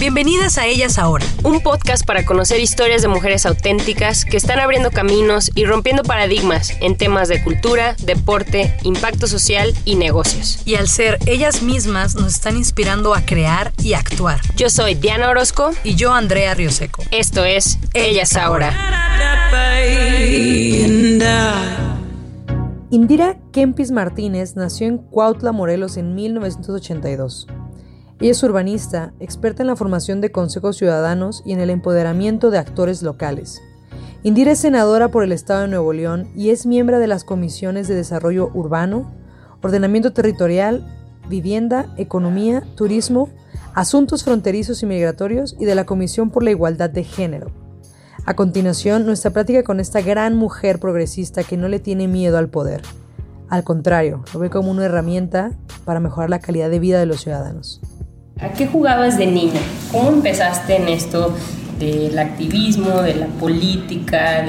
Bienvenidas a Ellas Ahora. Un podcast para conocer historias de mujeres auténticas que están abriendo caminos y rompiendo paradigmas en temas de cultura, deporte, impacto social y negocios. Y al ser ellas mismas nos están inspirando a crear y actuar. Yo soy Diana Orozco Y yo, Andrea Rioseco. Esto es Ellas Ahora. Indira Kempis Martínez nació en Cuautla, Morelos en 1982. Ella es urbanista, experta en la formación de consejos ciudadanos y en el empoderamiento de actores locales. Indira es senadora por el Estado de Nuevo León y es miembro de las comisiones de Desarrollo Urbano, Ordenamiento Territorial, Vivienda, Economía, Turismo, Asuntos Fronterizos y Migratorios y de la Comisión por la Igualdad de Género. A continuación, nuestra plática con esta gran mujer progresista que no le tiene miedo al poder. Al contrario, lo ve como una herramienta para mejorar la calidad de vida de los ciudadanos. ¿A qué jugabas de niña? ¿Cómo empezaste en esto del activismo, de la política,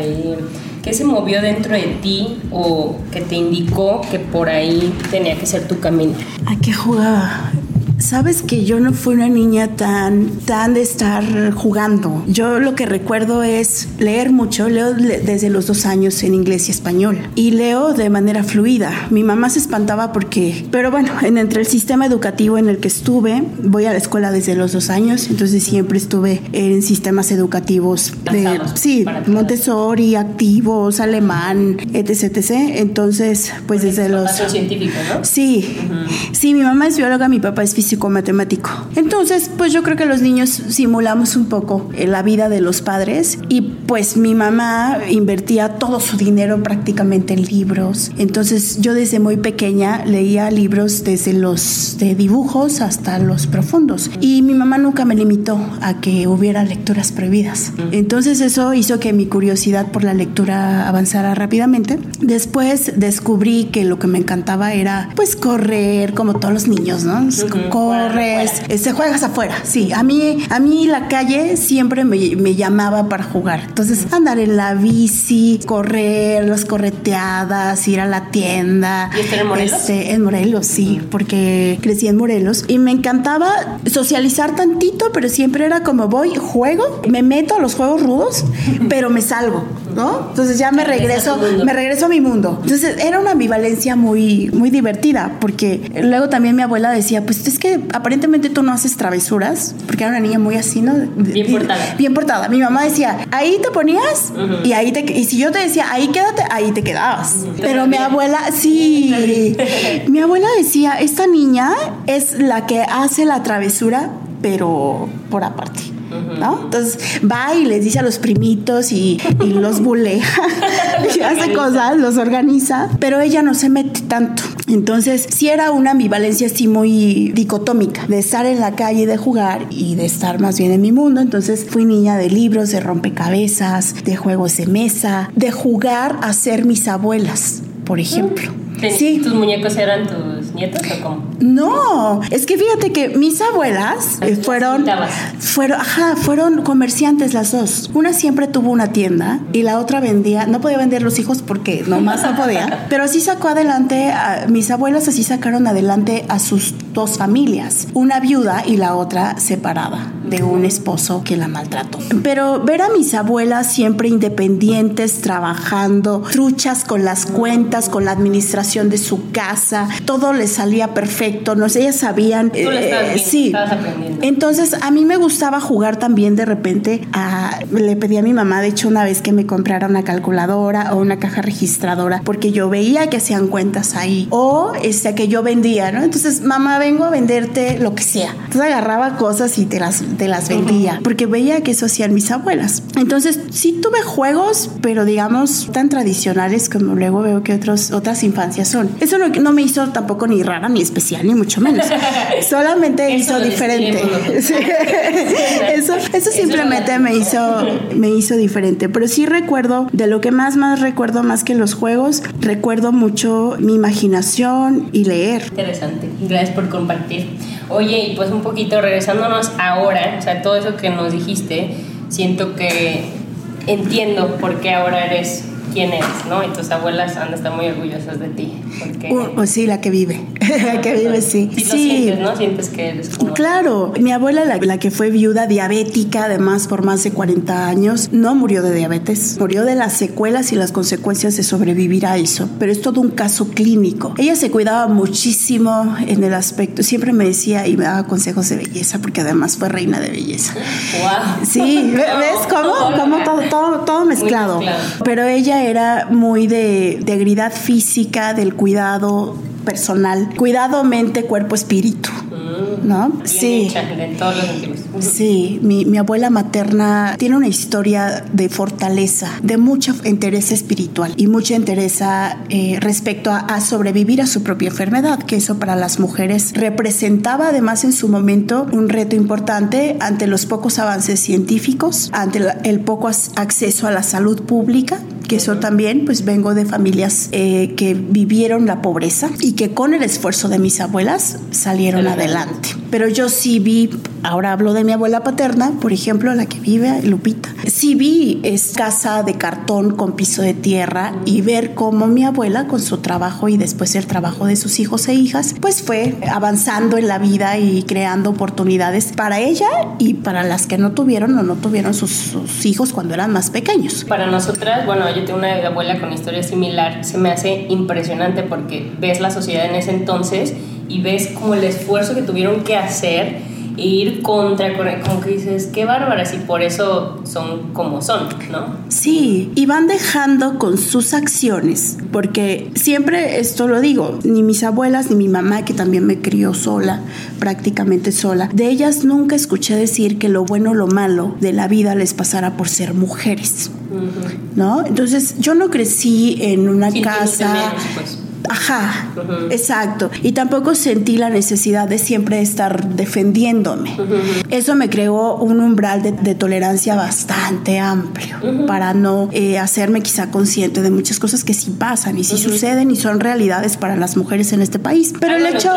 qué se movió dentro de ti o que te indicó que por ahí tenía que ser tu camino? ¿A qué jugaba? Sabes que yo no fui una niña tan, tan de estar jugando. Yo lo que recuerdo es leer mucho. Leo le- desde los dos años en inglés y español. Y leo de manera fluida. Mi mamá se espantaba porque... Pero bueno, en, entre el sistema educativo en el que estuve, voy a la escuela desde los dos años. Entonces siempre estuve en sistemas educativos de... Sí. Montessori, activos, alemán, etc, etc. Entonces, pues desde los... Científicos, ¿no? Sí, sí, mi mamá es bióloga, mi papá es físico matemático. Entonces, pues yo creo que los niños simulamos un poco eh, la vida de los padres y pues mi mamá invertía todo su dinero prácticamente en libros. Entonces, yo desde muy pequeña leía libros desde los de dibujos hasta los profundos y mi mamá nunca me limitó a que hubiera lecturas prohibidas. Entonces, eso hizo que mi curiosidad por la lectura avanzara rápidamente. Después descubrí que lo que me encantaba era pues correr como todos los niños, ¿no? Corres, este, juegas afuera. Sí, a mí a mí la calle siempre me, me llamaba para jugar. Entonces, andar en la bici, correr, las correteadas, ir a la tienda. ¿Y estar en Morelos? Este, en Morelos, sí, porque crecí en Morelos y me encantaba socializar tantito, pero siempre era como voy, juego, me meto a los juegos rudos, pero me salgo, ¿no? Entonces ya me regreso, me regreso a mi mundo. Entonces era una ambivalencia muy, muy divertida, porque luego también mi abuela decía, pues es que aparentemente tú no haces travesuras, porque era una niña muy así, ¿no? Bien portada. Bien portada. Mi mamá decía, ahí te ponías y ahí te, y si yo te decía, ahí quédate, ahí te quedabas. Pero mi abuela, sí, mi abuela decía, esta niña es la que hace la travesura, pero por aparte. ¿No? Entonces va y les dice a los primitos y, y los bulea y hace cosas, los organiza, pero ella no se mete tanto. Entonces, sí era una ambivalencia así muy dicotómica, de estar en la calle, de jugar y de estar más bien en mi mundo. Entonces, fui niña de libros, de rompecabezas, de juegos de mesa, de jugar a ser mis abuelas, por ejemplo. ¿Ten- Sí. ¿Tus muñecos eran tus nietos o cómo? No, es que fíjate que mis abuelas eh, fueron, fueron, ajá, fueron comerciantes las dos. Una siempre tuvo una tienda y la otra vendía, no podía vender los hijos porque nomás no podía, pero así sacó adelante, a- mis abuelas así sacaron adelante a sus dos familias, una viuda y la otra separada de un esposo que la maltrató. Pero ver a mis abuelas siempre independientes, trabajando, truchas con las cuentas, con la administración de su casa, todo les salía perfecto, no sé, ellas sabían. Tú le estabas viendo, sí. estabas aprendiendo. Entonces, a mí me gustaba jugar también de repente. A, le pedí a mi mamá, de hecho, una vez que me comprara una calculadora o una caja registradora, porque yo veía que hacían cuentas ahí. O este, que yo vendía, ¿no? Entonces, mamá, vengo a venderte lo que sea. Entonces agarraba cosas y te las, te las vendía, porque veía que eso hacían mis abuelas. Entonces sí tuve juegos, pero digamos tan tradicionales como luego veo que otros, otras infancias son. Eso no, no me hizo tampoco ni rara, ni especial, ni mucho menos. Solamente hizo diferente. eso, eso simplemente me hizo, me hizo diferente. Pero sí recuerdo, de lo que más, más recuerdo, más que los juegos, recuerdo mucho mi imaginación y leer. Interesante. Gracias por compartir. Oye, y pues un poquito regresándonos ahora, o sea, todo eso que nos dijiste, siento que entiendo por qué ahora eres quién eres, ¿no? Y tus abuelas han de estar muy orgullosas de ti. Porque... Uh, pues sí, la que vive, la que vive, sí. Sí, sí. sientes, ¿no? Sientes que eres como... Claro, mi abuela, la, la, que fue viuda diabética, además por más de 40 años, no murió de diabetes, murió de las secuelas y las consecuencias de sobrevivir a eso, pero es todo un caso clínico. Ella se cuidaba muchísimo en el aspecto, siempre me decía y me daba consejos de belleza, porque además fue reina de belleza. Wow. Sí, ¿ves cómo? Cómo todo, todo, todo mezclado. mezclado. Pero ella era muy de integridad física, del cuidado personal, cuidado mente, cuerpo, espíritu. ¿No? Bien sí. Hecha, en todos los. Sí, mi, mi, abuela materna tiene una historia de fortaleza, de mucha interés espiritual y mucha interés eh, respecto a, a, sobrevivir a su propia enfermedad, que eso para las mujeres representaba además en su momento un reto importante ante los pocos avances científicos, ante el poco acceso a la salud pública que eso también, pues vengo de familias eh, que vivieron la pobreza y que con el esfuerzo de mis abuelas salieron adelante. Pero yo sí vi, ahora hablo de mi abuela paterna, por ejemplo, la que vive, Lupita. Sí vi es casa de cartón con piso de tierra y ver cómo mi abuela con su trabajo y después el trabajo de sus hijos e hijas, pues fue avanzando en la vida y creando oportunidades para ella y para las que no tuvieron o no tuvieron sus, sus hijos cuando eran más pequeños. Para nosotras, bueno, yo tengo una abuela con historia similar, se me hace impresionante porque ves la sociedad en ese entonces y ves como el esfuerzo que tuvieron que hacer e ir contra, como que dices, qué bárbaras y por eso son como son, ¿no? Sí, y van dejando con sus acciones, porque siempre esto lo digo, ni mis abuelas ni mi mamá, que también me crió sola, prácticamente sola, de ellas nunca escuché decir que lo bueno o lo malo de la vida les pasara por ser mujeres. ¿No? Entonces, yo no crecí en una Sin casa. Pues. Ajá, uh -huh. exacto. Y tampoco sentí la necesidad de siempre estar defendiéndome. Uh -huh. Eso me creó un umbral de, de tolerancia bastante amplio uh -huh. para no eh, hacerme quizá consciente de muchas cosas que sí pasan y sí suceden y son realidades para las mujeres en este país. Pero Hay el hecho...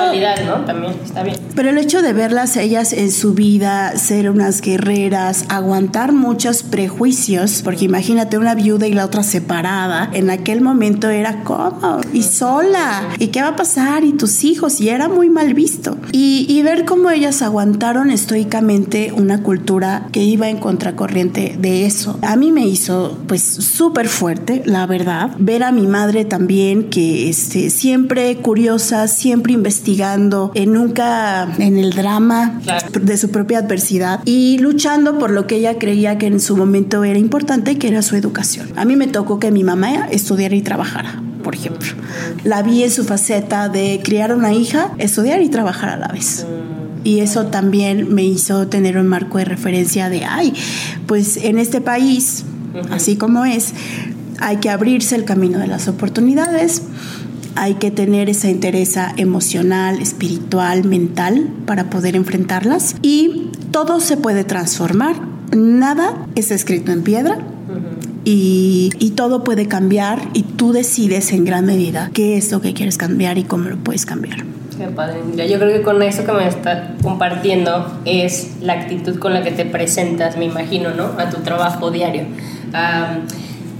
¿no? También está bien. Pero el hecho de verlas ellas en su vida, ser unas guerreras, aguantar muchos prejuicios, porque imagínate una viuda y la otra separada, en aquel momento era como y sola, ¿y qué va a pasar? Y tus hijos, y era muy mal visto. Y, y ver cómo ellas aguantaron estoicamente una cultura que iba en contracorriente de eso. A mí me hizo pues súper fuerte, la verdad, ver a mi madre también que este, siempre curiosa, siempre investigando, eh, nunca en el drama Claro. de su propia adversidad y luchando por lo que ella creía que en su momento era importante, que era su educación. A mí me tocó que mi mamá estudiara y trabajara, por ejemplo. La vi en su faceta de criar una hija, estudiar y trabajar a la vez. Y eso también me hizo tener un marco de referencia de, ay, pues en este país, así como es, hay que abrirse el camino de las oportunidades, hay que tener esa interesa emocional, espiritual, mental para poder enfrentarlas y todo se puede transformar. Nada es escrito en piedra. Y, y, todo puede cambiar y tú decides en gran medida qué es lo que quieres cambiar y cómo lo puedes cambiar. Qué padre. Yo creo que con esto que me está compartiendo es la actitud con la que te presentas, me imagino, ¿no? A tu trabajo diario. Um,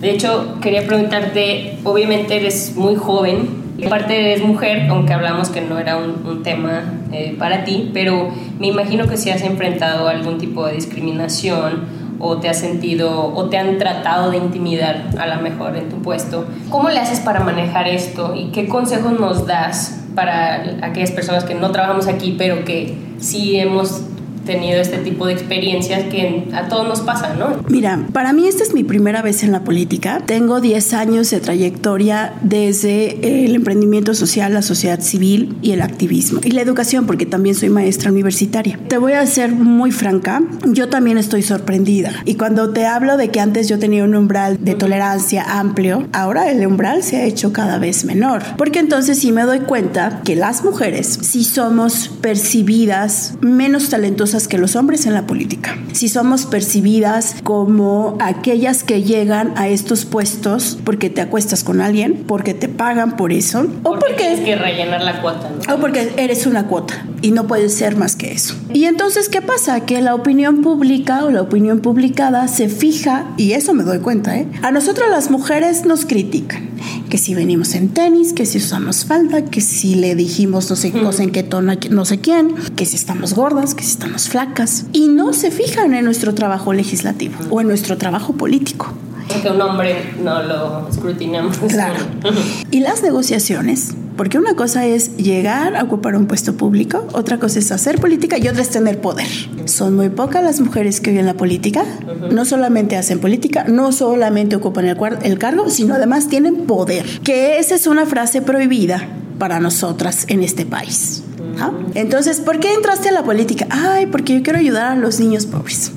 de hecho, quería preguntarte, obviamente eres muy joven, aparte eres mujer, aunque hablamos que no era un, un tema eh, para ti, pero me imagino que si has enfrentado algún tipo de discriminación o te has sentido o te han tratado de intimidar a lo mejor en tu puesto. ¿Cómo le haces para manejar esto y qué consejos nos das para aquellas personas que no trabajamos aquí, pero que sí hemos tenido este tipo de experiencias que a todos nos pasa, ¿no? Mira, para mí esta es mi primera vez en la política. Tengo 10 años de trayectoria desde el emprendimiento social, la sociedad civil y el activismo. Y la educación, porque también soy maestra universitaria. Te voy a ser muy franca, yo también estoy sorprendida. Y cuando te hablo de que antes yo tenía un umbral de tolerancia amplio, ahora el umbral se ha hecho cada vez menor. Porque entonces sí me doy cuenta que las mujeres sí somos percibidas menos talentosas que los hombres en la política. Si somos percibidas como aquellas que llegan a estos puestos porque te acuestas con alguien, porque te pagan por eso, o porque, tienes que rellenar la cuota, O porque eres una cuota y no puedes ser más que eso. Y entonces, ¿qué pasa? Que la opinión pública o la opinión publicada se fija, y eso me doy cuenta, ¿eh? A nosotros las mujeres nos critican. Que si venimos en tenis, que si usamos falda, que si le dijimos no sé, no sé en qué tono, no sé quién, que si estamos gordas, que si estamos flacas. Y no se fijan en nuestro trabajo legislativo o en nuestro trabajo político. Porque un hombre no lo escrutinamos. Claro. y las negociaciones porque una cosa es llegar a ocupar un puesto público, otra cosa es hacer política y otra es tener poder. Son muy pocas las mujeres que viven la política. No solamente hacen política, no solamente ocupan el, el cargo, sino además tienen poder. Que esa es una frase prohibida para nosotras en este país. ¿Ah? Entonces, ¿por qué entraste a la política? Ay, porque yo quiero ayudar a los niños pobres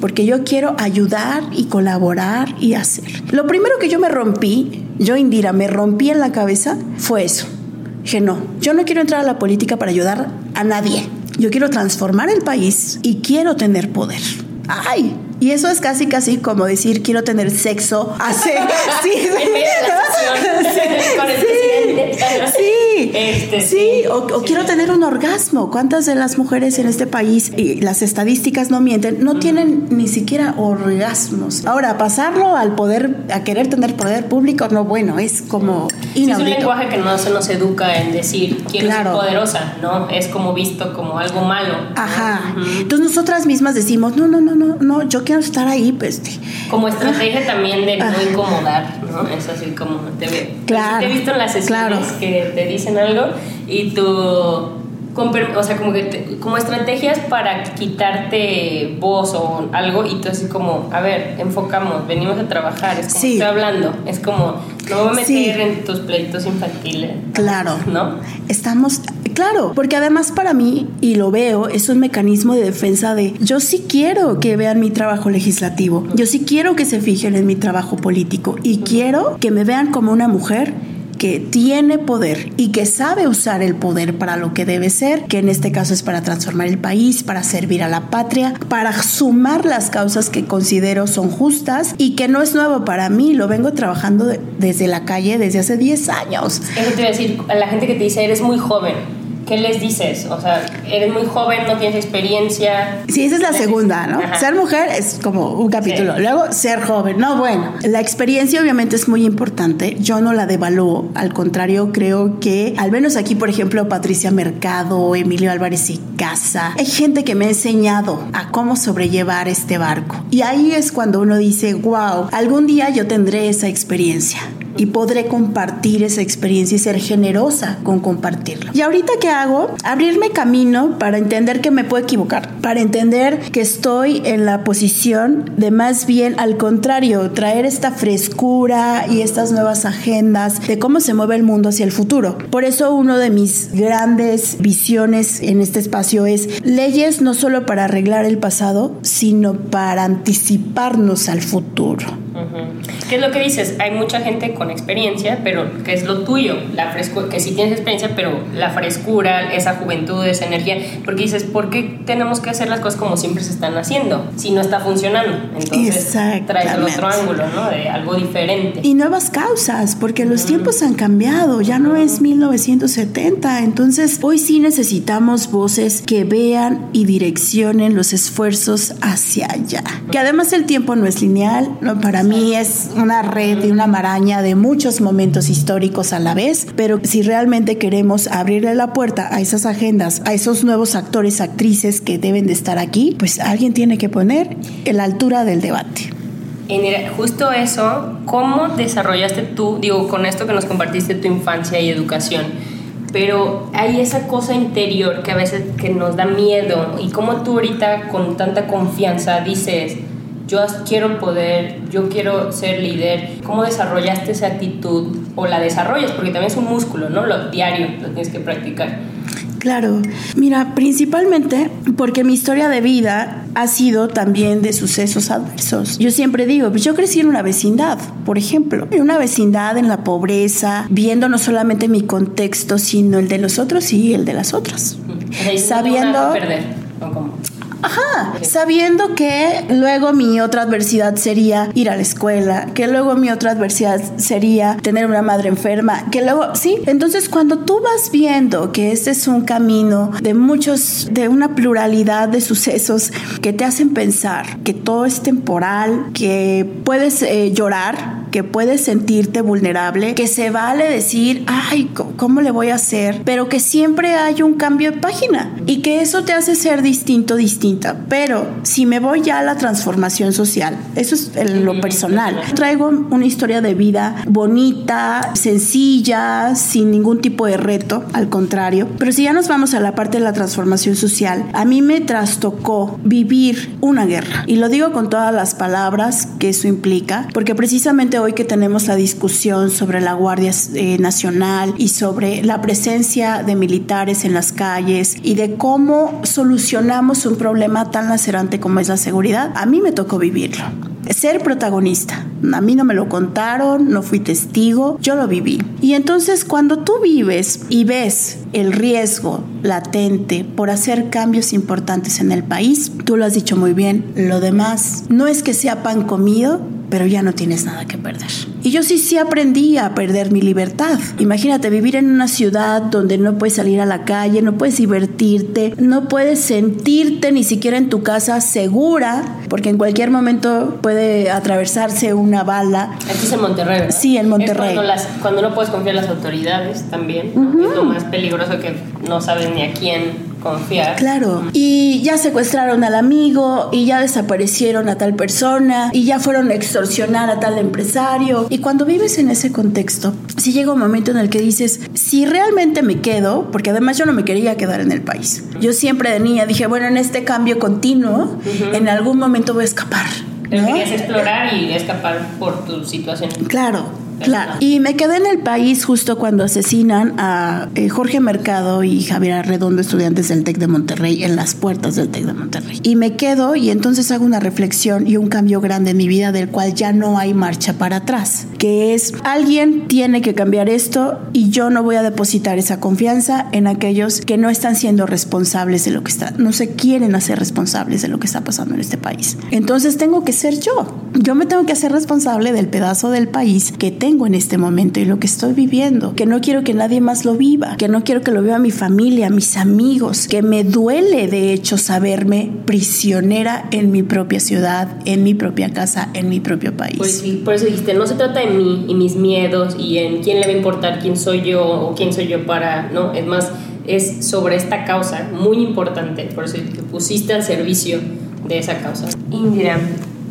porque yo quiero ayudar y colaborar y hacer. Lo primero que yo me rompí, yo Indira, me rompí en la cabeza fue eso. Dije, no, yo no quiero entrar a la política para ayudar a nadie. Yo quiero transformar el país y quiero tener poder. ¡Ay! Y eso es casi, casi como decir, quiero tener sexo hace... sí, sí, este, sí, o, quiero tener un orgasmo. ¿Cuántas de las mujeres en este país, y las estadísticas no mienten, no tienen ni siquiera orgasmos? Ahora, pasarlo al poder, a querer tener poder público, no, bueno, es como inaudito. es un lenguaje que no se nos educa en decir, quiero ser poderosa, ¿no? Es como visto como algo malo. Ajá. Entonces nosotras mismas decimos, no, no, no, no, no, yo quiero estar ahí, pues. Como estrategia también de no incomodar, ¿no? Es así como te veo. Claro. Te he visto en las sesiones que te dicen algo y tú o sea, como que como estrategias para quitarte voz o algo y tú así como, a ver, enfocamos, venimos a trabajar, es como estoy hablando, es como no voy a meter en tus pleitos infantiles. Claro. ¿No? Estamos Claro, porque además para mí, y lo veo, es un mecanismo de defensa de yo sí quiero que vean mi trabajo legislativo, yo sí quiero que se fijen en mi trabajo político y quiero que me vean como una mujer que tiene poder y que sabe usar el poder para lo que debe ser, que en este caso es para transformar el país, para servir a la patria, para sumar las causas que considero son justas y que no es nuevo para mí, lo vengo trabajando desde la calle desde hace 10 años. Eso te iba a decir, la gente que te dice, eres muy joven ¿qué les dices? O sea, eres muy joven, no tienes experiencia. Sí, esa es la segunda, ¿no? Ser mujer es como un capítulo. Luego, ser joven. No, bueno, la experiencia obviamente es muy importante. Yo no la devalúo. Al contrario, creo que, al menos aquí, por ejemplo, Patricia Mercado, Emilio Álvarez y Casa, hay gente que me ha enseñado a cómo sobrellevar este barco. Y ahí es cuando uno dice, wow, algún día yo tendré esa experiencia y podré compartir esa experiencia y ser generosa con compartirlo. Y ahorita qué hago? Abrirme camino para entender que me puedo equivocar, para entender que estoy en la posición de más bien al contrario, traer esta frescura y estas nuevas agendas de cómo se mueve el mundo hacia el futuro. Por eso uno de mis grandes visiones en este espacio es leyes no solo para arreglar el pasado, sino para anticiparnos al futuro. ¿Qué es lo que dices? Hay mucha gente con experiencia, pero ¿qué es lo tuyo? La frescura, que sí tienes experiencia, pero la frescura, esa juventud, esa energía. Porque dices, ¿por qué tenemos que hacer las cosas como siempre se están haciendo? Si no está funcionando. Entonces traes el otro ángulo, ¿no? De algo diferente. Y nuevas causas, porque los tiempos han cambiado. Ya no es 1970. Entonces, hoy sí necesitamos voces que vean y direccionen los esfuerzos hacia allá. Que además el tiempo no es lineal, ¿no? Para mí es una red y una maraña de muchos momentos históricos a la vez, pero si realmente queremos abrirle la puerta a esas agendas, a esos nuevos actores, actrices que deben de estar aquí, pues alguien tiene que poner en la altura del debate. Y mira, justo eso, ¿cómo desarrollaste tú, digo, con esto que nos compartiste tu infancia y educación? pero hay esa cosa interior que a veces que nos da miedo y como tú ahorita con tanta confianza dices, yo quiero poder, yo quiero ser líder, ¿cómo desarrollaste esa actitud o la desarrollas? Porque también es un músculo, ¿no? Lo diario lo tienes que practicar. Claro, mira, principalmente porque mi historia de vida ha sido también de sucesos adversos. Yo siempre digo, pues yo crecí en una vecindad, por ejemplo, en una vecindad en la pobreza, viendo no solamente mi contexto, sino el de los otros y el de las otras. Sabiendo... Perder, Ajá, sabiendo que luego mi otra adversidad sería ir a la escuela, que luego mi otra adversidad sería tener una madre enferma, que luego, sí, entonces cuando tú vas viendo que este es un camino de muchos, de una pluralidad de sucesos que te hacen pensar que todo es temporal, que puedes eh, llorar, que puedes sentirte vulnerable, que se vale decir, ay, ¿cómo le voy a hacer? Pero que siempre hay un cambio de página y que eso te hace ser distinto, distinta. Pero si me voy ya a la transformación social, eso es lo personal. Traigo una historia de vida bonita, sencilla, sin ningún tipo de reto, al contrario. Pero si ya nos vamos a la parte de la transformación social, a mí me trastocó vivir una guerra. Y lo digo con todas las palabras que eso implica, porque precisamente hoy que tenemos la discusión sobre la Guardia eh, Nacional y sobre la presencia de militares en las calles y de cómo solucionamos un problema tan lacerante como es la seguridad, a mí me tocó vivirlo ser protagonista. A mí no me lo contaron, no fui testigo, yo lo viví. Y entonces cuando tú vives y ves el riesgo latente por hacer cambios importantes en el país, tú lo has dicho muy bien, lo demás no es que sea pan comido, pero ya no tienes nada que perder. Y yo sí, sí aprendí a perder mi libertad. Imagínate vivir en una ciudad donde no puedes salir a la calle, no puedes divertirte, no puedes sentirte ni siquiera en tu casa segura, porque en cualquier momento puede atravesarse una bala. Aquí es en Monterrey. ¿verdad? Sí, en Monterrey. cuando, las, cuando, no puedes confiar en las autoridades también. Es lo más peligroso que no sabes ni a quién confiar. Claro. Y ya secuestraron al amigo y ya desaparecieron a tal persona y ya fueron a extorsionar a tal empresario. Y cuando vives en ese contexto, si llega un momento en el que dices, si realmente me quedo, porque además yo no me quería quedar en el país. Yo siempre de niña dije, bueno, en este cambio continuo, en algún momento voy a escapar. Pero querías explorar y escapar por tu situación. Claro. Claro. Y me quedé en el país justo cuando asesinan a eh, Jorge Mercado y Javier Arredondo, estudiantes del TEC de Monterrey, en las puertas del TEC de Monterrey. Y me quedo y entonces hago una reflexión y un cambio grande en mi vida del cual ya no hay marcha para atrás, que es alguien tiene que cambiar esto y yo no voy a depositar esa confianza en aquellos que no están siendo responsables de lo que está, no se quieren hacer responsables de lo que está pasando en este país. Entonces tengo que ser yo. Yo me tengo que hacer responsable del pedazo del país que tengo tengo en este momento y lo que estoy viviendo, que no quiero que nadie más lo viva, que no quiero que lo viva mi familia, mis amigos, que me duele de hecho saberme prisionera en mi propia ciudad, en mi propia casa, en mi propio país. Pues sí, por eso dijiste, no se trata de mí y mis miedos y en quién le va a importar quién soy yo o quién soy yo para, no, es más, es sobre esta causa muy importante, por eso te pusiste al servicio de esa causa. Indira,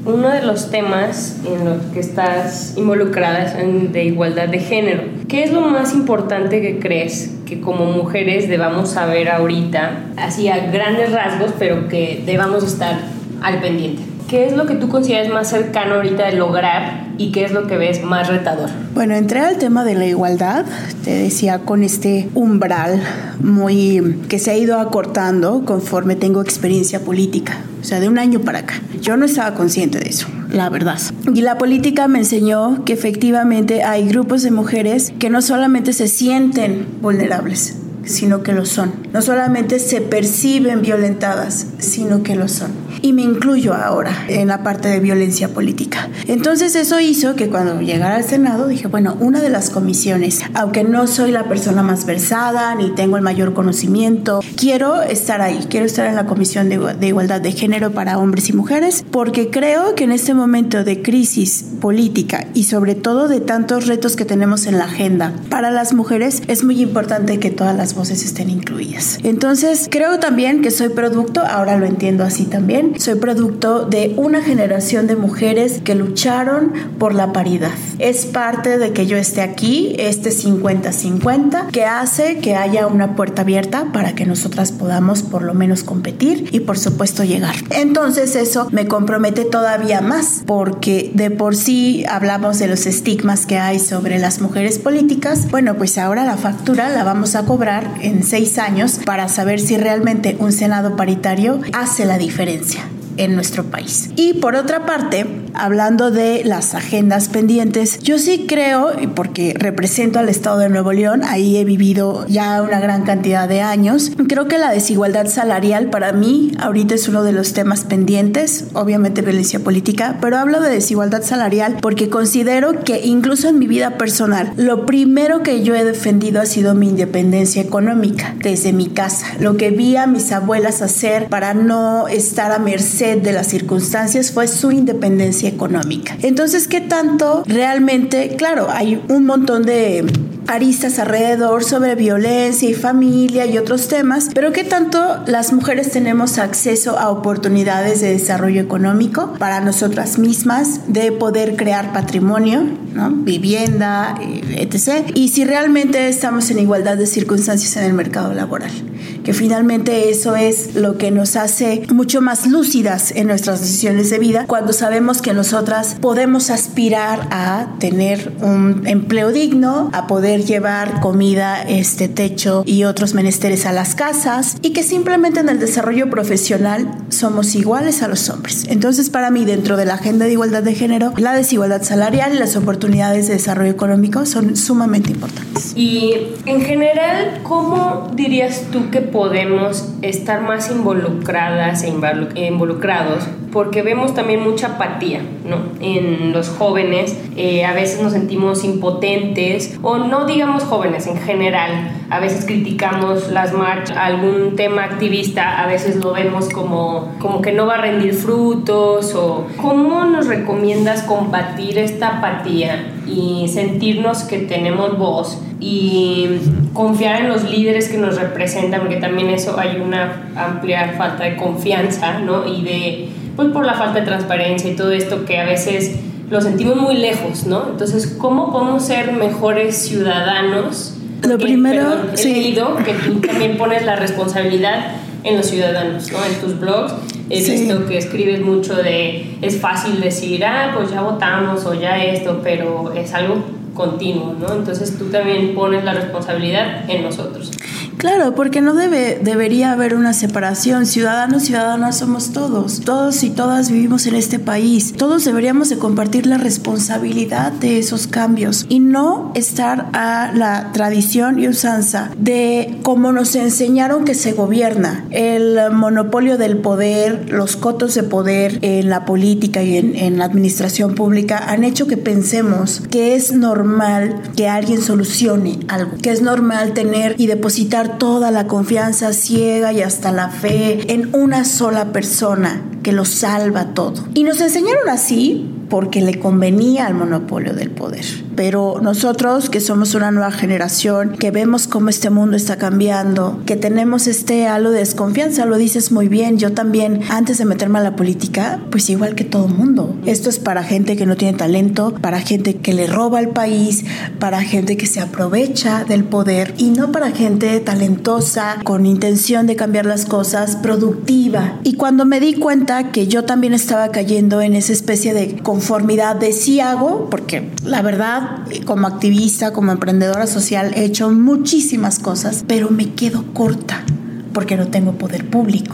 uno de los temas en los que estás involucrada es de igualdad de género. ¿Qué es lo más importante que crees que como mujeres debamos saber ahorita, así a grandes rasgos, pero que debamos estar al pendiente? ¿Qué es lo que tú consideras más cercano ahorita de lograr y qué es lo que ves más retador? Bueno, entré al tema de la igualdad, te decía, con este umbral muy que se ha ido acortando conforme tengo experiencia política, o sea, de un año para acá. Yo no estaba consciente de eso, la verdad. Y la política me enseñó que efectivamente hay grupos de mujeres que no solamente se sienten vulnerables, sino que lo son. No solamente se perciben violentadas, sino que lo son y me incluyo ahora en la parte de violencia política. Entonces eso hizo que cuando llegara al Senado dije, bueno, una de las comisiones, aunque no soy la persona más versada ni tengo el mayor conocimiento, quiero estar ahí, quiero estar en la Comisión de, de Igualdad de Género para hombres y mujeres, porque creo que en este momento de crisis política y sobre todo de tantos retos que tenemos en la agenda para las mujeres, es muy importante que todas las voces estén incluidas. Entonces, creo también que soy producto, ahora lo entiendo así también, soy producto de una generación de mujeres que lucharon por la paridad. Es parte de que yo esté aquí, este 50-50, que hace que haya una puerta abierta para que nosotras podamos por lo menos competir y por supuesto llegar. Entonces eso me compromete todavía más porque de por sí hablamos de los estigmas que hay sobre las mujeres políticas. Bueno, pues ahora la factura la vamos a cobrar en seis años para saber si realmente un Senado paritario hace la diferencia en nuestro país. Y por otra parte, hablando de las agendas pendientes, yo sí creo, porque represento al Estado de Nuevo León, ahí he vivido ya una gran cantidad de años, creo que la desigualdad salarial para mí ahorita es uno de los temas pendientes, obviamente violencia política, pero hablo de desigualdad salarial porque considero que incluso en mi vida personal, lo primero que yo he defendido ha sido mi independencia económica desde mi casa, lo que vi a mis abuelas hacer para no estar a merced de las circunstancias fue su independencia económica. Entonces, ¿qué tanto realmente, claro, hay un montón de aristas alrededor sobre violencia y familia y otros temas, pero qué tanto las mujeres tenemos acceso a oportunidades de desarrollo económico para nosotras mismas, de poder crear patrimonio, ¿no? vivienda, eh, etc. Y si realmente estamos en igualdad de circunstancias en el mercado laboral, que finalmente eso es lo que nos hace mucho más lúcidas en nuestras decisiones de vida cuando sabemos que nosotras podemos aspirar a tener un empleo digno, a llevar comida, este techo y otros menesteres a las casas y que simplemente en el desarrollo profesional somos iguales a los hombres. Entonces, para mí, dentro de la agenda de igualdad de género, la desigualdad salarial y las oportunidades de desarrollo económico son sumamente importantes. Y en general, ¿cómo dirías tú que podemos estar más involucradas e involucrados? Porque vemos también mucha apatía ¿no? en los jóvenes. Eh, a veces nos sentimos impotentes o no digamos jóvenes en general, a veces criticamos las marchas, algún tema activista, a veces lo vemos como, como que no va a rendir frutos o ¿cómo nos recomiendas combatir esta apatía y sentirnos que tenemos voz y confiar en los líderes que nos representan, porque también eso hay una amplia falta de confianza, ¿no? Y de, pues por la falta de transparencia y todo esto que a veces lo sentimos muy lejos, ¿no? Entonces, ¿cómo podemos ser mejores ciudadanos? Lo primero, he leído que tú también pones la responsabilidad en los ciudadanos, ¿no? En tus blogs he visto que escribes mucho de, es fácil decir, ah, pues ya votamos o ya esto, pero es algo continuo, ¿no? Entonces tú también pones la responsabilidad en nosotros. Claro, porque no debe, debería haber una separación. Ciudadanos, ciudadanas somos todos. Todos y todas vivimos en este país. Todos deberíamos de compartir la responsabilidad de esos cambios y no estar a la tradición y usanza de cómo nos enseñaron que se gobierna. El monopolio del poder, los cotos de poder en la política y en, en la administración pública han hecho que pensemos que es normal que alguien solucione algo, que es normal tener y depositar toda la confianza ciega y hasta la fe en una sola persona que lo salva todo. Y nos enseñaron así porque le convenía al monopolio del poder. Pero nosotros que somos una nueva generación, que vemos cómo este mundo está cambiando, que tenemos este halo de desconfianza, lo dices muy bien, yo también antes de meterme a la política, pues igual que todo mundo. Esto es para gente que no tiene talento, para gente que le roba al país, para gente que se aprovecha del poder y no para gente talentosa, con intención de cambiar las cosas, productiva. Y cuando me di cuenta que yo también estaba cayendo en esa especie de conformidad de sí hago, porque la verdad, como activista, como emprendedora social, he hecho muchísimas cosas, pero me quedo corta porque no tengo poder público.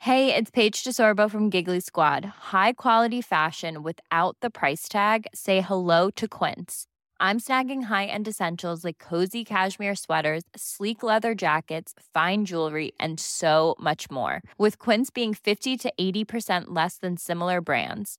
Hey, it's Paige DeSorbo from Giggly Squad. High quality fashion without the price tag. Say hello to Quince. I'm snagging high-end essentials like cozy cashmere sweaters, sleek leather jackets, fine jewelry, and so much more. With Quince being 50 to 80% less than similar brands.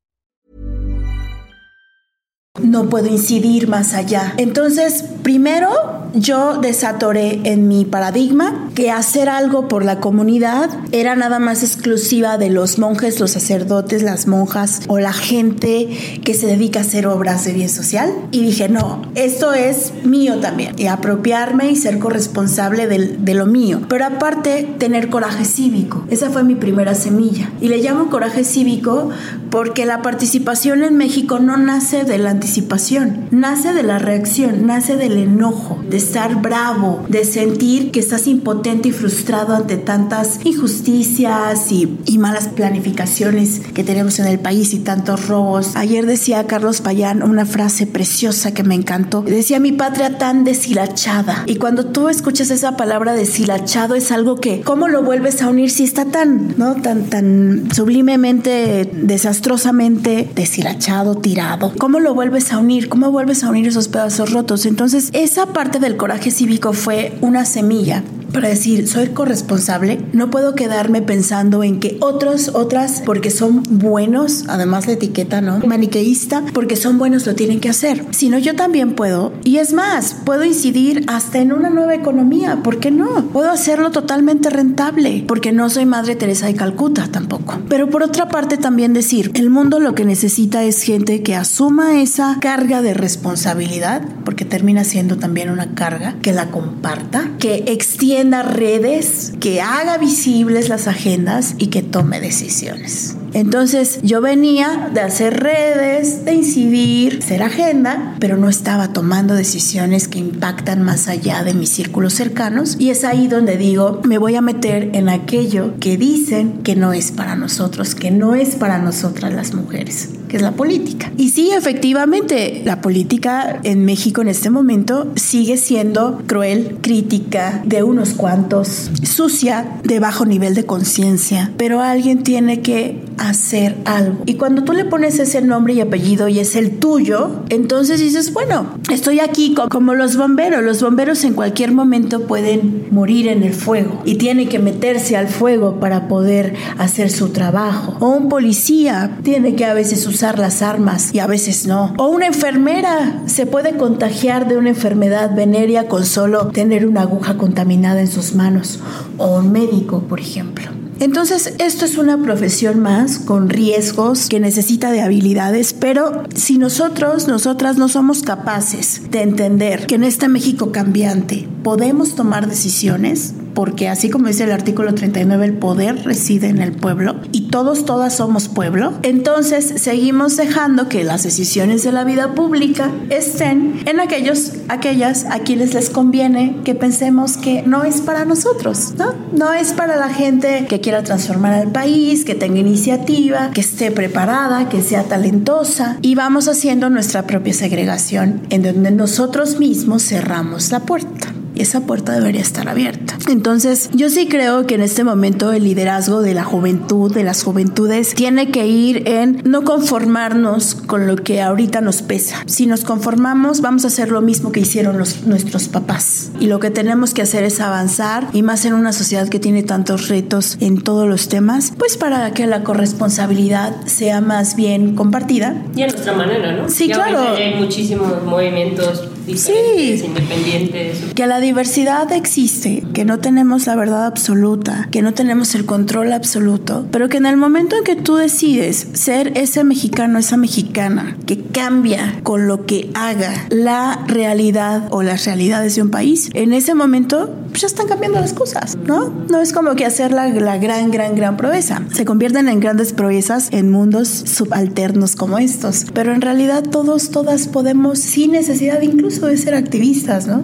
No puedo incidir más allá. Entonces, primero yo desatoré en mi paradigma que hacer algo por la comunidad era nada más exclusiva de los monjes, los sacerdotes, las monjas o la gente que se dedica a hacer obras de bien social. Y dije, no, esto es mío también. Y apropiarme y ser corresponsable de, lo mío. Pero aparte, tener coraje cívico. Esa fue mi primera semilla. Y le llamo coraje cívico porque la participación en México no nace de la anticipación, nace de la reacción, nace del enojo, de estar bravo, de sentir que estás impotente y frustrado ante tantas injusticias y, y malas planificaciones que tenemos en el país y tantos robos. Ayer decía Carlos Payán una frase preciosa que me encantó. Decía mi patria tan deshilachada. Y cuando tú escuchas esa palabra deshilachado es algo que, ¿cómo lo vuelves a unir si está tan, no, tan, tan sublimemente, desastrosamente deshilachado, tirado? ¿Cómo lo vuelves a unir? ¿Cómo vuelves a unir esos pedazos rotos? Entonces, esa parte del coraje cívico fue una semilla para decir, soy corresponsable, no puedo quedarme pensando en que otros, otras, porque son buenos, además la etiqueta, ¿no? Maniqueísta, porque son buenos lo tienen que hacer, sino yo también puedo, y es más, puedo incidir hasta en una nueva economía, ¿por qué no? Puedo hacerlo totalmente rentable, porque no soy Madre Teresa de Calcuta tampoco. Pero por otra parte también decir, el mundo lo que necesita es gente que asuma esa carga de responsabilidad, porque termina siendo también una carga, que la comparta, que extienda redes, que haga visibles las agendas y que tome decisiones. Entonces yo venía de hacer redes, de incidir, ser agenda, pero no estaba tomando decisiones que impactan más allá de mis círculos cercanos. Y es ahí donde digo, me voy a meter en aquello que dicen que no es para nosotros, que no es para nosotras las mujeres, que es la política. Y sí, efectivamente, la política en México en este momento sigue siendo cruel, crítica, de unos cuantos, sucia, de bajo nivel de conciencia, pero alguien tiene que hacer algo. Y cuando tú le pones ese nombre y apellido y es el tuyo, entonces dices, bueno, estoy aquí como los bomberos. Los bomberos en cualquier momento pueden morir en el fuego y tienen que meterse al fuego para poder hacer su trabajo. O un policía tiene que a veces usar las armas y a veces no. O una enfermera se puede contagiar de una enfermedad venérea con solo tener una aguja contaminada en sus manos. O un médico, por ejemplo. Entonces, esto es una profesión más con riesgos que necesita de habilidades, pero si nosotros, nosotras no somos capaces de entender que en este México cambiante podemos tomar decisiones, porque así como dice el artículo 39, el poder reside en el pueblo y todos, todas somos pueblo, entonces seguimos dejando que las decisiones de la vida pública estén en aquellos, aquellas a quienes les conviene que pensemos que no es para nosotros, ¿no? No es para la gente que quiera transformar al país, que tenga iniciativa, que esté preparada, que sea talentosa. Y vamos haciendo nuestra propia segregación en donde nosotros mismos cerramos la puerta esa puerta debería estar abierta. Entonces, yo sí creo que en este momento el liderazgo de la juventud, de las juventudes, tiene que ir en no conformarnos con lo que ahorita nos pesa. Si nos conformamos, vamos a hacer lo mismo que hicieron los, nuestros papás. Y lo que tenemos que hacer es avanzar, y más en una sociedad que tiene tantos retos en todos los temas, pues para que la corresponsabilidad sea más bien compartida. Y a nuestra manera, ¿no? Sí, claro. Hay muchísimos movimientos diferentes, independientes. Que la diversidad existe, que no tenemos la verdad absoluta, que no tenemos el control absoluto, pero que en el momento en que tú decides ser ese mexicano, esa mexicana, que cambia con lo que haga la realidad o las realidades de un país, en ese momento pues, ya están cambiando las cosas, ¿no? No es como que hacer la, la gran, gran, gran proeza. Se convierten en grandes proezas en mundos subalternos como estos, pero en realidad todos, todas podemos, sin necesidad incluso de ser activistas, ¿no?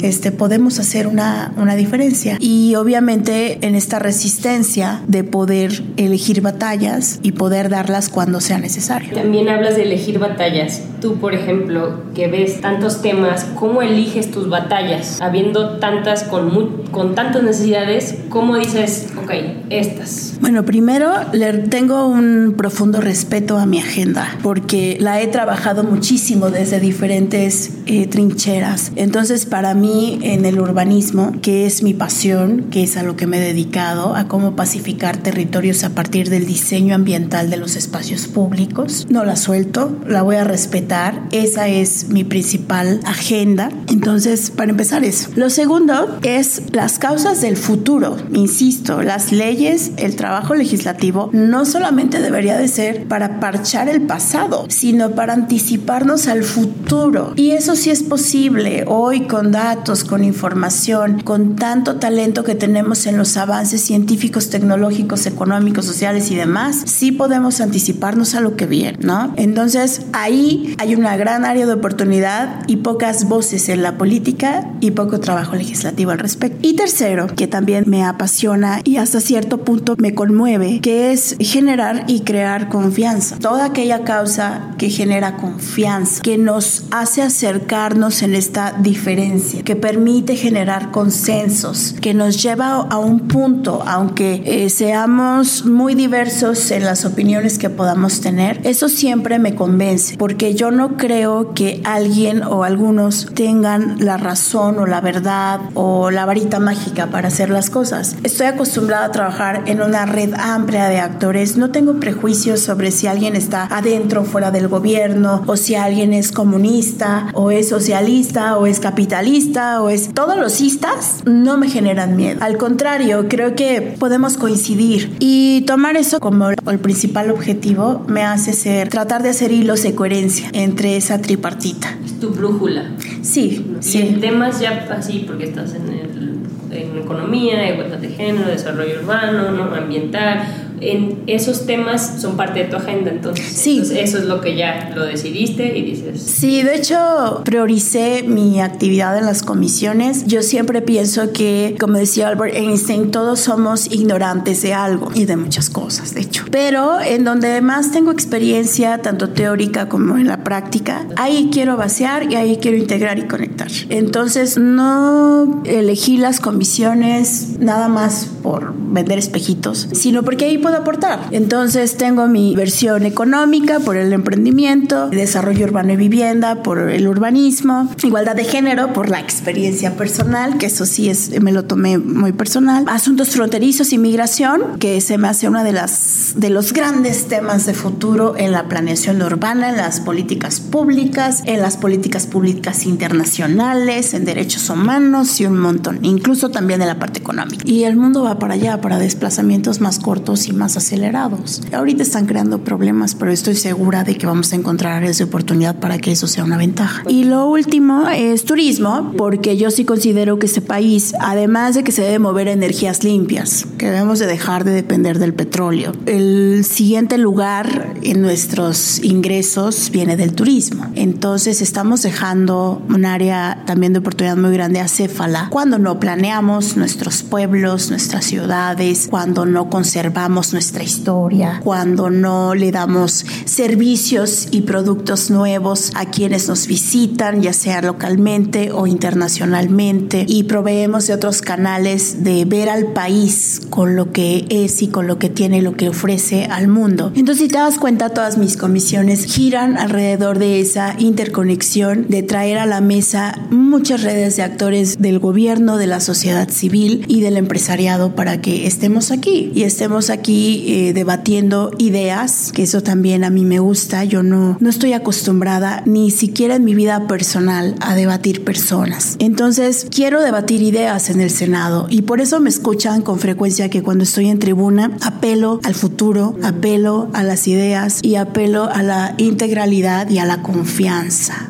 Este, podemos hacer una, una diferencia. Y obviamente en esta resistencia de poder elegir batallas y poder darlas cuando sea necesario. También hablas de elegir batallas. Tú, por ejemplo, que ves tantos temas, ¿cómo eliges tus batallas? Habiendo tantas con, con tantas necesidades, ¿cómo dices, ok, estas? Bueno, primero le tengo un profundo respeto a mi agenda porque la he trabajado muchísimo desde diferentes eh, trincheras. Entonces, para mí, en el urbanismo, que es mi pasión, que es a lo que me he dedicado, a cómo pacificar territorios a partir del diseño ambiental de los espacios públicos, no la suelto, la voy a respetar. Esa es mi principal agenda. Entonces, para empezar eso. Lo segundo es las causas del futuro. Insisto, las leyes, el trabajo legislativo no solamente debería de ser para parchar el pasado, sino para anticiparnos al futuro. Y eso sí es posible hoy con datos, con información, con tanto talento que tenemos en los avances científicos, tecnológicos, económicos, sociales y demás, sí podemos anticiparnos a lo que viene, ¿no? Entonces, ahí hay una gran área de oportunidad y pocas voces en la política y poco trabajo legislativo al respecto. Y tercero, que también me apasiona y hasta cierto punto me conmueve, que es generar y crear confianza. Toda aquella causa que genera confianza, que nos hace acercarnos en esta diferencia, que permite generar consensos, que nos lleva a un punto, aunque eh, seamos muy diversos en las opiniones que podamos tener, eso siempre me convence, porque yo no creo que alguien o algunos tengan la razón o la verdad o la varita mágica para hacer las cosas. Estoy acostumbrada a trabajar en una red amplia de actores, no tengo prejuicios sobre si alguien está adentro o fuera del gobierno o si alguien es comunista o es socialista o es capitalista o es todos los istas no me generan miedo. Al contrario, creo que podemos coincidir y tomar eso como el principal objetivo me hace ser tratar de hacer hilos de coherencia entre esa tripartita. Es tu brújula. Sí, y sí. en temas ya así, porque estás en, el, en economía, igualdad de género, desarrollo urbano, ¿no? ambiental, en esos temas son parte de tu agenda, entonces, Sí. entonces eso es lo que ya lo decidiste y dices, Sí, de hecho prioricé mi actividad en las comisiones. Yo siempre pienso que, como decía Albert Einstein, todos somos ignorantes de algo y de muchas cosas, de hecho. Pero en donde más tengo experiencia, tanto teórica como en la práctica, ahí quiero vaciar y ahí quiero integrar y conectar. Entonces no elegí las comisiones nada más por vender espejitos, sino porque ahí puedo aportar. Entonces tengo mi versión económica por el emprendimiento, desarrollo urbano y vivienda por el urbanismo, igualdad de género por la experiencia personal, que eso sí es me lo tomé muy personal, asuntos fronterizos y migración, que se me hace una de las de los grandes temas de futuro en la planeación urbana, en las políticas públicas, en las políticas públicas internacionales, en derechos humanos y un montón, incluso también en la parte económica. Y el mundo va para allá, para desplazamientos más cortos y más acelerados. Ahorita están creando problemas, pero estoy segura de que vamos a encontrar de oportunidad para que eso sea una ventaja. Y lo último es turismo, porque yo sí considero que este país, además de que se debe mover energías limpias, que debemos de dejar de depender del petróleo, el siguiente lugar en nuestros ingresos viene del turismo. Entonces estamos dejando un área también de oportunidad muy grande a Céfala cuando no planeamos nuestros pueblos, nuestras ciudades, cuando no conservamos nuestra historia, cuando no le damos servicios y productos nuevos a quienes nos visitan, ya sea localmente o internacionalmente, y proveemos de otros canales de ver al país con lo que es y con lo que tiene, lo que ofrece al mundo. Entonces, si te das cuenta, todas mis comisiones giran alrededor de esa interconexión, de traer a la mesa muchas redes de actores del gobierno, de la sociedad civil y del empresariado para que estemos aquí y estemos aquí eh, debatiendo ideas, que eso también a mí me gusta. Yo no, no estoy acostumbrada ni siquiera en mi vida personal a debatir personas. Entonces, quiero debatir ideas en el Senado y por eso me escuchan con frecuencia que cuando estoy en tribuna apelo al futuro, apelo a las ideas y apelo a la integralidad y a la confianza.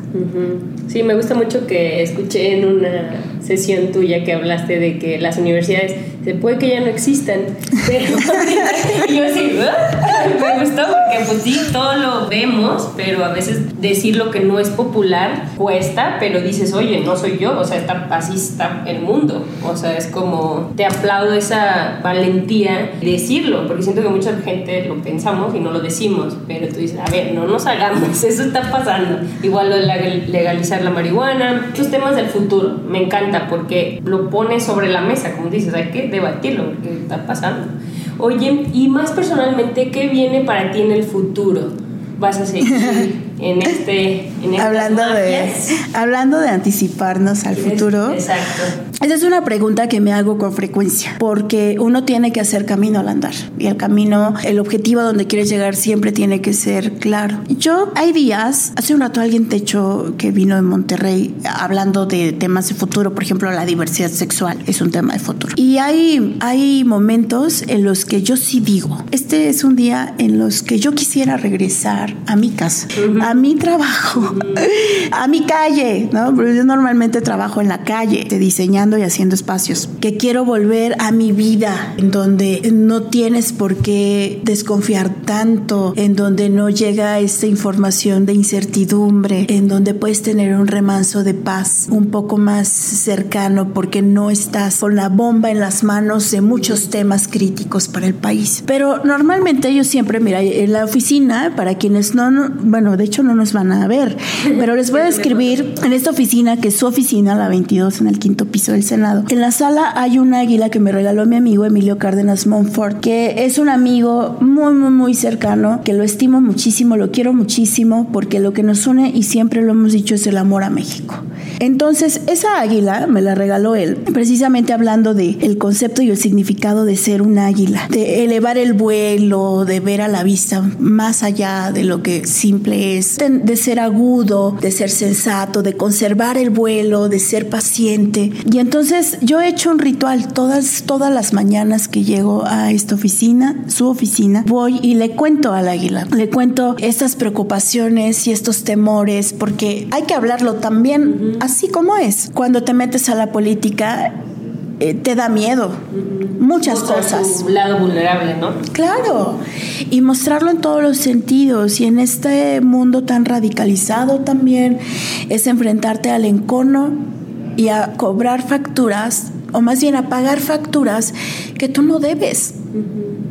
Sí, me gusta mucho que escuché en una sesión tuya que hablaste de que las universidades se puede que ya no existan, pero yo "Ah". me gustó porque pues sí, todo lo vemos, pero a veces decir lo que no es popular cuesta, pero dices, oye, no soy yo, o sea, está, así está el mundo, o sea, es como, te aplaudo esa valentía de decirlo, porque siento que mucha gente lo pensamos y no lo decimos, pero tú dices, a ver, no nos hagamos, eso está pasando, igual lo de legal- legalizar la marihuana, estos temas del futuro, me encanta porque lo pone sobre la mesa, como dices, hay que debatirlo porque está pasando. Oye, y más personalmente, ¿qué viene para ti en el futuro? ¿Vas a seguir en este en hablando de hablando de anticiparnos al futuro exacto. esa es una pregunta que me hago con frecuencia porque uno tiene que hacer camino al andar y el camino el objetivo a donde quieres llegar siempre tiene que ser claro. Yo hay días hace un rato alguien te echó que vino de Monterrey hablando de temas de futuro por ejemplo la diversidad sexual es un tema de futuro. Y hay hay momentos en los que yo sí digo este es un día en los que yo quisiera regresar a mi casa a mi trabajo, a mi calle, ¿no? Porque yo normalmente trabajo en la calle, diseñando y haciendo espacios. Que quiero volver a mi vida, en donde no tienes por qué desconfiar tanto, en donde no llega esta información de incertidumbre, en donde puedes tener un remanso de paz un poco más cercano porque no estás con la bomba en las manos de muchos temas críticos para el país. Pero normalmente yo siempre, mira, en la oficina, para quienes no, no bueno, de hecho no nos van a ver, pero les voy a escribir en esta oficina, que es su oficina, la 22, en el quinto piso del Senado. En la sala hay un águila que me regaló mi amigo Emilio Cárdenas Montfort, que es un amigo muy, muy, muy cercano, que lo estimo muchísimo, lo quiero muchísimo, porque lo que nos une, y siempre lo hemos dicho, es el amor a México. Entonces, esa águila me la regaló él, precisamente hablando de el concepto y el significado de ser un águila, de elevar el vuelo, de ver a la vista más allá de lo que simple es de, ser agudo, de ser sensato, de conservar el vuelo, de ser paciente. Y entonces yo he hecho un ritual todas, todas las mañanas que llego a esta oficina, su oficina, voy y le cuento al águila, le cuento estas preocupaciones y estos temores, porque hay que hablarlo también así como es. Cuando te metes a la política, eh, te da miedo. Muchas cosas. Un lado vulnerable, ¿no? Claro. Y mostrarlo en todos los sentidos. Y en este mundo tan radicalizado también es enfrentarte al encono y a cobrar facturas, o más bien a pagar facturas que tú no debes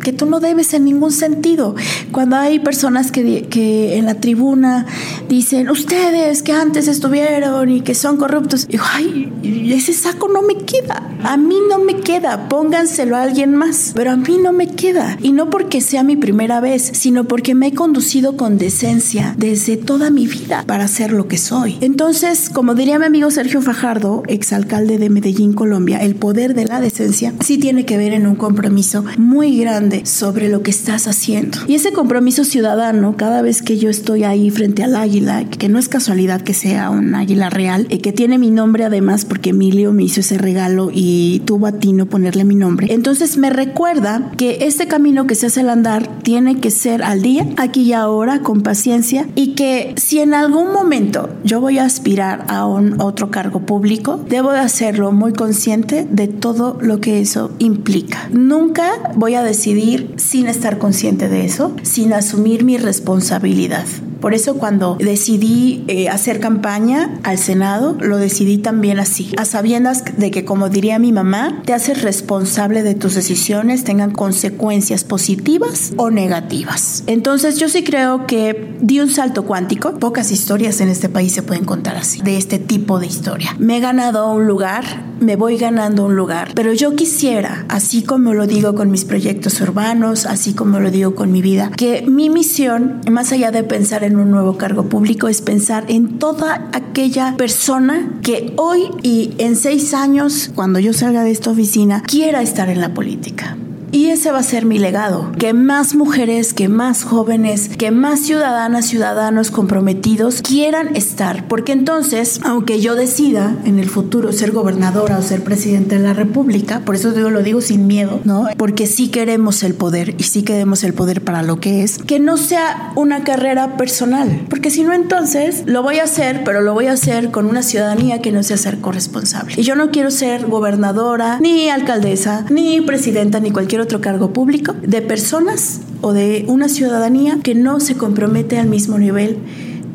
que tú no debes en ningún sentido. Cuando hay personas que, que, en la tribuna dicen, ustedes que antes estuvieron y que son corruptos, ay, ese saco no me queda, a mí no me queda, pónganselo a alguien más, pero a mí no me queda. Y no porque sea mi primera vez, sino porque me he conducido con decencia desde toda mi vida para ser lo que soy. Entonces, como diría mi amigo Sergio Fajardo, exalcalde de Medellín, Colombia, el poder de la decencia sí tiene que ver en un compromiso muy grande sobre lo que estás haciendo. Y ese compromiso ciudadano, cada vez que yo estoy ahí frente al águila, que no es casualidad que sea un águila real, y que tiene mi nombre además porque Emilio me hizo ese regalo y tuvo a Tino ponerle mi nombre. Entonces me recuerda que este camino que se hace al andar tiene que ser al día, aquí y ahora, con paciencia, y que si en algún momento yo voy a aspirar a un otro cargo público, debo de hacerlo muy consciente de todo lo que eso implica. Nunca voy a decidir sin estar consciente de eso, sin asumir mi responsabilidad. Por eso cuando decidí eh, hacer campaña al Senado, lo decidí también así, a sabiendas de que, como diría mi mamá, te haces responsable de tus decisiones, tengan consecuencias positivas o negativas. Entonces yo sí creo que di un salto cuántico. Pocas historias en este país se pueden contar así, de este tipo de historia. Me he ganado un lugar, me voy ganando un lugar, pero yo quisiera, así como lo digo con mis proyectos urbanos, así como lo digo con mi vida, que mi misión, más allá de pensar en en un nuevo cargo público es pensar en toda aquella persona que hoy y en seis años, cuando yo salga de esta oficina, quiera estar en la política. Y ese va a ser mi legado, que más mujeres, que más jóvenes, que más ciudadanas, ciudadanos comprometidos quieran estar, porque entonces, aunque yo decida en el futuro ser gobernadora o ser presidente de la República, por eso yo lo digo sin miedo, ¿no? Porque sí queremos el poder y sí queremos el poder para lo que es, que no sea una carrera personal, porque si no entonces lo voy a hacer, pero lo voy a hacer con una ciudadanía que no sea ser corresponsable. Y yo no quiero ser gobernadora, ni alcaldesa, ni presidenta, ni cualquier otro cargo público de personas o de una ciudadanía que no se compromete al mismo nivel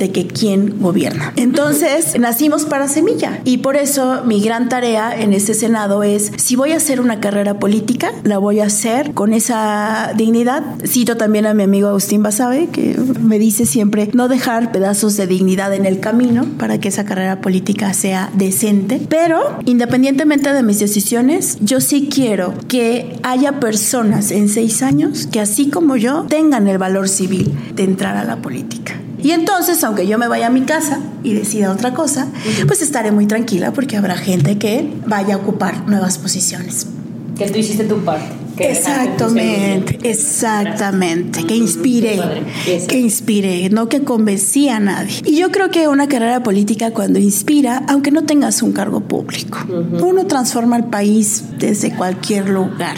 de que quién gobierna. Entonces, nacimos para semilla y por eso mi gran tarea en este Senado es, si voy a hacer una carrera política, la voy a hacer con esa dignidad. Cito también a mi amigo Agustín Basabe, que me dice siempre no dejar pedazos de dignidad en el camino para que esa carrera política sea decente. Pero, independientemente de mis decisiones, yo sí quiero que haya personas en seis años que así como yo tengan el valor civil de entrar a la política. Y entonces, aunque yo me vaya a mi casa y decida otra cosa, pues estaré muy tranquila porque habrá gente que vaya a ocupar nuevas posiciones. Que tú hiciste tu parte. Exactamente, exactamente, que inspire, que inspire, no que convencía a nadie. Y yo creo que una carrera política cuando inspira, aunque no tengas un cargo público, uno transforma el país desde cualquier lugar.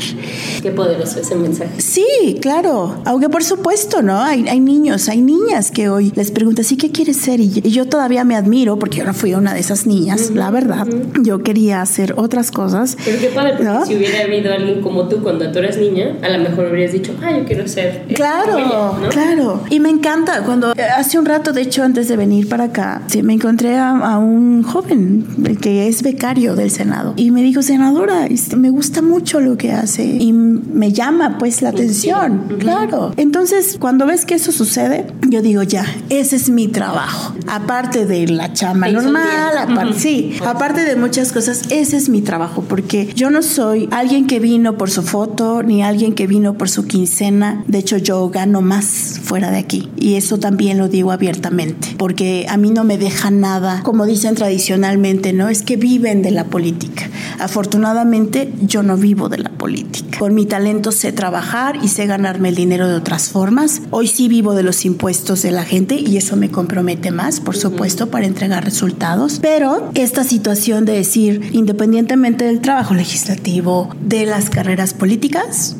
Qué poderoso ese mensaje. Sí, claro, aunque por supuesto, ¿no? Hay, hay niños, hay niñas que hoy les preguntan, ¿sí qué quieres ser? Y, yo todavía me admiro, porque yo no fui una de esas niñas, la verdad. Yo quería hacer otras cosas. Pero qué padre, porque si hubiera habido alguien como tú cuando tú eras niña, a lo mejor habrías dicho, ah, yo quiero ser. Claro, claro. Y me encanta cuando eh, hace un rato, de hecho, antes de venir para acá, sí, me encontré a, un joven que es becario del Senado y me dijo, senadora, me gusta mucho lo que hace y me llama pues la atención. Claro. Entonces, cuando ves que eso sucede, yo digo, ya, ese es mi trabajo. Aparte de la chamba normal, aparte, sí, aparte de muchas cosas, ese es mi trabajo porque yo no soy alguien que vino por su foto ni alguien que vino por su quincena. De hecho, yo gano más fuera de aquí. Y eso también lo digo abiertamente, porque a mí no me deja nada, como dicen tradicionalmente, ¿no? Es que viven de la política. Afortunadamente, yo no vivo de la política. Con mi talento sé trabajar y sé ganarme el dinero de otras formas. Hoy sí vivo de los impuestos de la gente y eso me compromete más, por supuesto, para entregar resultados. Pero esta situación de decir, independientemente del trabajo legislativo, de las carreras políticas,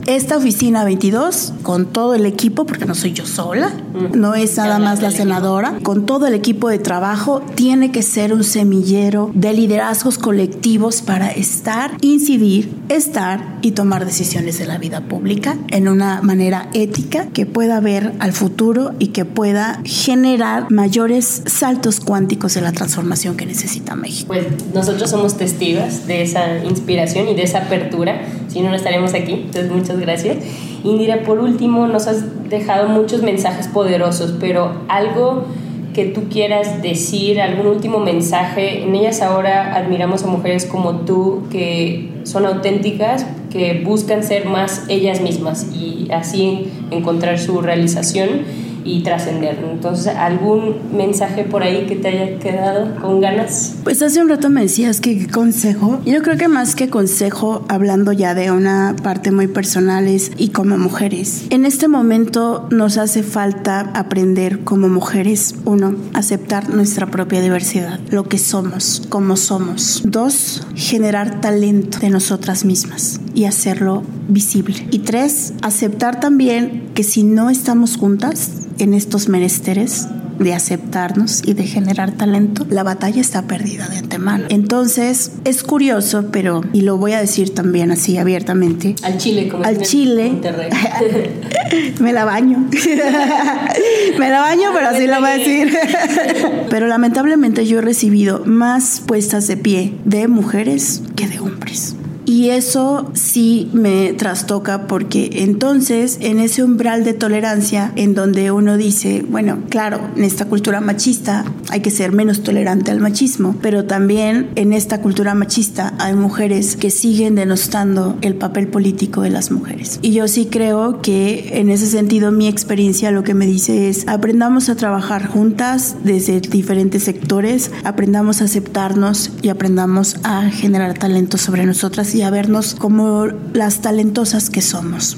esta oficina 22, con todo el equipo, porque no soy yo sola, no es nada más la senadora, con todo el equipo de trabajo, tiene que ser un semillero de liderazgos colectivos para estar, incidir, estar y tomar decisiones de la vida pública en una manera ética que pueda ver al futuro y que pueda generar mayores saltos cuánticos de la transformación que necesita México. Pues nosotros somos testigos de esa inspiración y de esa apertura, si no, no estaremos aquí. Entonces, muchas gracias. Indira, por último, nos has dejado muchos mensajes poderosos, pero algo que tú quieras decir, algún último mensaje. En ellas ahora admiramos a mujeres como tú que son auténticas, que buscan ser más ellas mismas y así encontrar su realización y trascender. Entonces, ¿algún mensaje por ahí que te haya quedado con ganas? Pues hace un rato me decías que consejo. Yo creo que más que consejo, hablando ya de una parte muy personal, es y como mujeres. En este momento nos hace falta aprender como mujeres, uno, aceptar nuestra propia diversidad, lo que somos, como somos. Dos, generar talento de nosotras mismas y hacerlo visible. Y tres, aceptar también que si no estamos juntas, en estos menesteres de aceptarnos y de generar talento, la batalla está perdida de antemano. Entonces, es curioso, pero, y lo voy a decir también así abiertamente, al chile, como al chile, me la baño, me la baño, pero así lo voy a decir. pero lamentablemente yo he recibido más puestas de pie de mujeres que de hombres. Y eso sí me trastoca porque entonces en ese umbral de tolerancia en donde uno dice, bueno, claro, en esta cultura machista hay que ser menos tolerante al machismo, pero también en esta cultura machista hay mujeres que siguen denostando el papel político de las mujeres. Y yo sí creo que en ese sentido mi experiencia lo que me dice es aprendamos a trabajar juntas desde diferentes sectores, aprendamos a aceptarnos y aprendamos a generar talento sobre nosotras y a vernos como las talentosas que somos.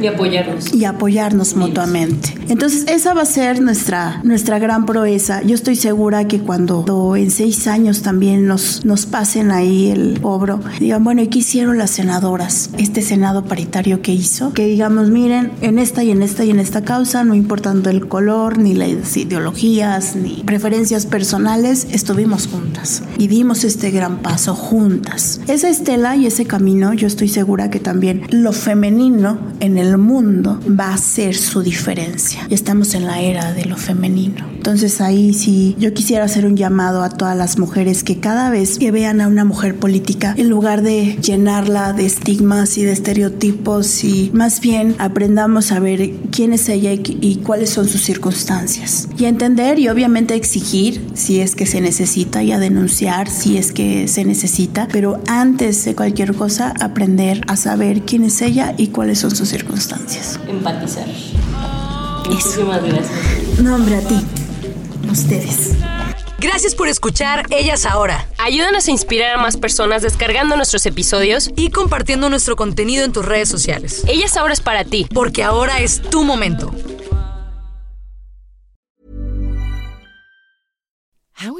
Y apoyarnos. Y apoyarnos mutuamente. Entonces, esa va a ser nuestra, nuestra gran proeza. Yo estoy segura que cuando en seis años también nos, nos pasen ahí el obro, digan, bueno, ¿y qué hicieron las senadoras? Este senado paritario que hizo, que digamos, miren, en esta y en esta y en esta causa, no importando el color, ni las ideologías, ni preferencias personales, estuvimos juntas y dimos este gran paso juntas. Esa estela y ese camino, yo estoy segura que también lo femenino en el el mundo va a ser su diferencia. Estamos en la era de lo femenino. Entonces ahí sí, yo quisiera hacer un llamado a todas las mujeres que cada vez que vean a una mujer política, en lugar de llenarla de estigmas y de estereotipos, y más bien aprendamos a ver quién es ella y, y cuáles son sus circunstancias. Y entender y obviamente exigir si es que se necesita y a denunciar si es que se necesita, pero antes de cualquier cosa aprender a saber quién es ella y cuáles son sus circunstancias. Empatizar. Muchísimas gracias. No, hombre, a ti. A ustedes. Gracias por escuchar Ellas Ahora Ayúdanos a inspirar a más personas descargando nuestros episodios y compartiendo nuestro contenido en tus redes sociales. Ellas Ahora es para ti. Porque ahora es tu momento.